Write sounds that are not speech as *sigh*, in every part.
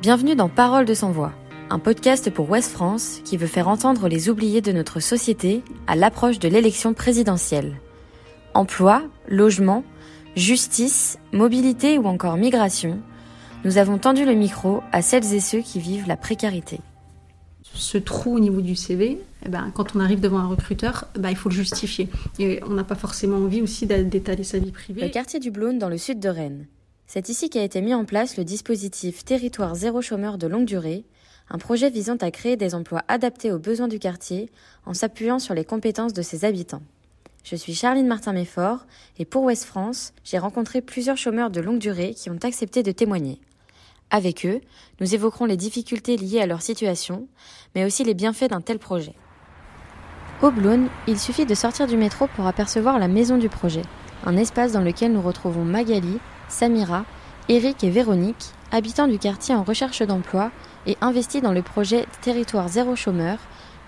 Bienvenue dans Parole de sans voix, un podcast pour Ouest France qui veut faire entendre les oubliés de notre société à l'approche de l'élection présidentielle. Emploi, logement, justice, mobilité ou encore migration, nous avons tendu le micro à celles et ceux qui vivent la précarité. Ce trou au niveau du CV, eh ben, quand on arrive devant un recruteur, ben, il faut le justifier. Et on n'a pas forcément envie aussi d'étaler sa vie privée. Le quartier du Blône dans le sud de Rennes. C'est ici qu'a été mis en place le dispositif Territoire zéro chômeur de longue durée, un projet visant à créer des emplois adaptés aux besoins du quartier en s'appuyant sur les compétences de ses habitants. Je suis Charline Martin-Méfort et pour Ouest France, j'ai rencontré plusieurs chômeurs de longue durée qui ont accepté de témoigner. Avec eux, nous évoquerons les difficultés liées à leur situation, mais aussi les bienfaits d'un tel projet. Au Blône, il suffit de sortir du métro pour apercevoir la maison du projet, un espace dans lequel nous retrouvons Magali, Samira, Eric et Véronique, habitants du quartier en recherche d'emploi et investis dans le projet Territoire zéro chômeur,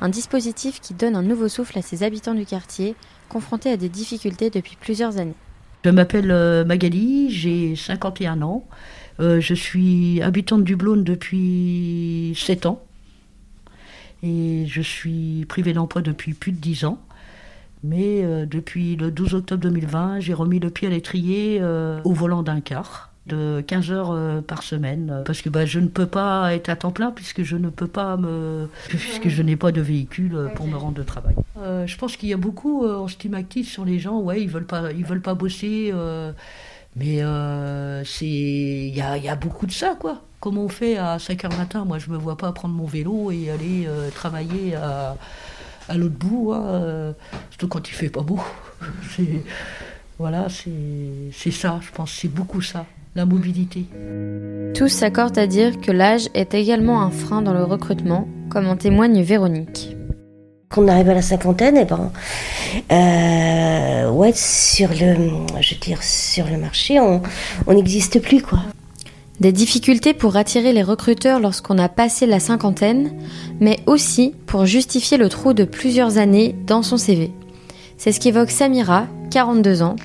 un dispositif qui donne un nouveau souffle à ces habitants du quartier confrontés à des difficultés depuis plusieurs années. Je m'appelle euh, Magali, j'ai 51 ans. Euh, je suis habitante du Blône depuis 7 ans. Et je suis privée d'emploi depuis plus de 10 ans. Mais euh, depuis le 12 octobre 2020, j'ai remis le pied à l'étrier euh, au volant d'un car de 15 heures euh, par semaine parce que bah, je ne peux pas être à temps plein puisque je ne peux pas me puisque je n'ai pas de véhicule pour me rendre au travail. je pense qu'il y a beaucoup on stigmatise sur les gens ouais ils veulent veulent pas bosser mais il y a, beaucoup de ça quoi. Comment on fait à 5 heures matin? Moi je me vois pas prendre mon vélo et aller travailler à à l'autre bout, hein, euh, surtout quand il fait pas beau. *laughs* voilà, c'est ça, je pense, c'est beaucoup ça, la mobilité. Tous s'accordent à dire que l'âge est également un frein dans le recrutement, comme en témoigne Véronique. Quand on arrive à la cinquantaine, et eh ben, euh, ouais, sur le, je veux dire, sur le marché, on n'existe plus, quoi. Des difficultés pour attirer les recruteurs lorsqu'on a passé la cinquantaine, mais aussi pour justifier le trou de plusieurs années dans son CV. C'est ce qu'évoque Samira, 42 ans,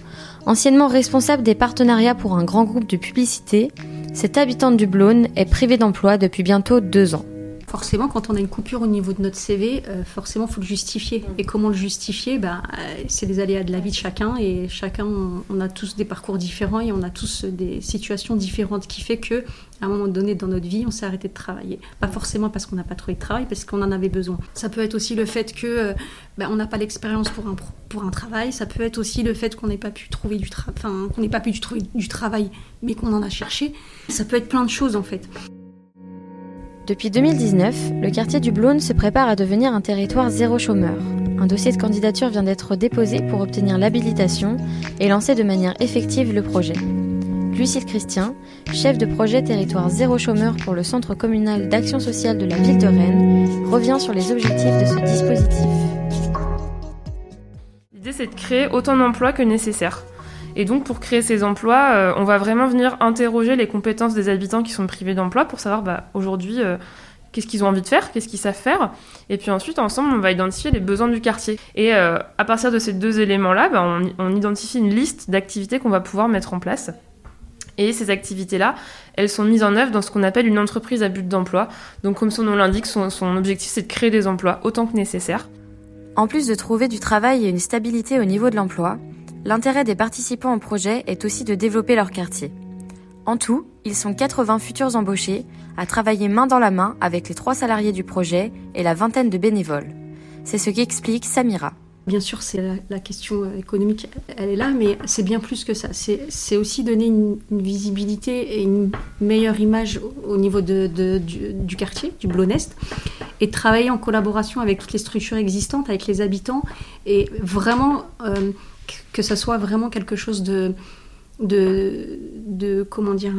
anciennement responsable des partenariats pour un grand groupe de publicité. Cette habitante du Blône est privée d'emploi depuis bientôt deux ans forcément, quand on a une coupure au niveau de notre CV, euh, forcément, il faut le justifier. Et comment le justifier? Euh, C'est les aléas de la vie de chacun. Et chacun, on, a tous des parcours différents et on a tous des situations différentes qui fait que à un moment donné dans notre vie, on s'est arrêté de travailler. Pas forcément parce qu'on n'a pas trouvé de travail, parce qu'on en avait besoin. Ça peut être aussi le fait que euh, ben, on n'a pas l'expérience pour un, pour un travail. Ça peut être aussi le fait qu'on n'ait pas pu trouver du travail, enfin, qu'on n'ait pas pu trouver du travail, mais qu'on en a cherché. Ça peut être plein de choses en fait. Depuis 2019, le quartier du Blône se prépare à devenir un territoire zéro chômeur. Un dossier de candidature vient d'être déposé pour obtenir l'habilitation et lancer de manière effective le projet. Lucille Christian, chef de projet territoire zéro chômeur pour le Centre communal d'action sociale de la ville de Rennes, revient sur les objectifs de ce dispositif. L'idée c'est de créer autant d'emplois que nécessaire. Et donc pour créer ces emplois, euh, on va vraiment venir interroger les compétences des habitants qui sont privés d'emploi pour savoir bah, aujourd'hui euh, qu'est-ce qu'ils ont envie de faire, qu'est-ce qu'ils savent faire. Et puis ensuite, ensemble, on va identifier les besoins du quartier. Et euh, à partir de ces deux éléments-là, bah, on, identifie une liste d'activités qu'on va pouvoir mettre en place. Et ces activités-là, elles sont mises en œuvre dans ce qu'on appelle une entreprise à but d'emploi. Donc comme son nom l'indique, son objectif, c'est de créer des emplois autant que nécessaire. En plus de trouver du travail et une stabilité au niveau de l'emploi, L'intérêt des participants au projet est aussi de développer leur quartier. En tout, ils sont 80 futurs embauchés à travailler main dans la main avec les trois salariés du projet et la vingtaine de bénévoles. C'est ce qu'explique Samira. Bien sûr, c'est la, question économique, elle est là, mais c'est bien plus que ça. C'est aussi donner une, visibilité et une meilleure image au niveau du, quartier, du Blonest, et travailler en collaboration avec toutes les structures existantes, avec les habitants, et vraiment euh, que ça soit vraiment quelque chose de, de, de comment dire,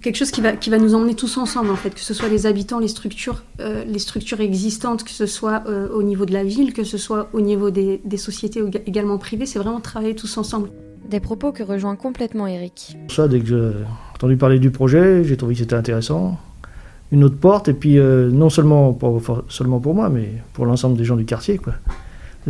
quelque chose qui va, qui va nous emmener tous ensemble en fait, que ce soit les habitants, les structures, euh, les structures existantes, que ce soit euh, au niveau de la ville, que ce soit au niveau des, des sociétés également privées, c'est vraiment travailler tous ensemble. Des propos que rejoint complètement Eric. Ça, dès que j'ai entendu parler du projet, j'ai trouvé que c'était intéressant. Une autre porte, et puis euh, non seulement pour, seulement pour moi, mais pour l'ensemble des gens du quartier. quoi.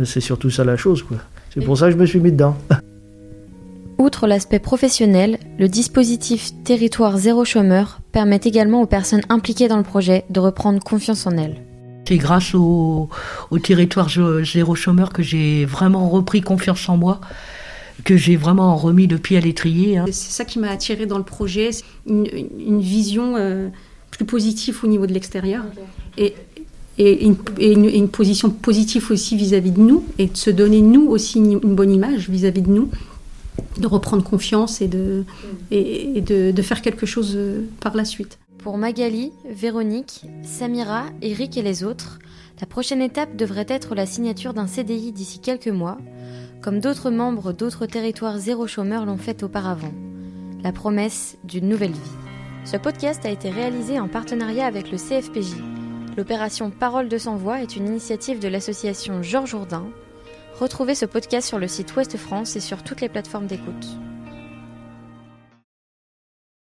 C'est surtout ça la chose. quoi. C'est pour ça que je me suis mis dedans. *laughs* Outre l'aspect professionnel, le dispositif Territoire zéro chômeur permet également aux personnes impliquées dans le projet de reprendre confiance en elles. C'est grâce au, territoire zéro chômeur que j'ai vraiment repris confiance en moi, que j'ai vraiment remis le pied à l'étrier. Hein. C'est ça qui m'a attiré dans le projet, une, une vision euh, plus positive au niveau de l'extérieur. Et, et, une, position positive aussi vis-à-vis de nous, et de se donner nous aussi une, bonne image vis-à-vis de nous, de reprendre confiance et de, de faire quelque chose euh, par la suite. Pour Magali, Véronique, Samira, Eric et les autres, la prochaine étape devrait être la signature d'un CDI d'ici quelques mois, comme d'autres membres d'autres territoires zéro chômeur l'ont fait auparavant. La promesse d'une nouvelle vie. Ce podcast a été réalisé en partenariat avec le CFPJ. L'opération Parole de sans voix est une initiative de l'association Georges Jourdain. Retrouvez ce podcast sur le site Ouest France et sur toutes les plateformes d'écoute.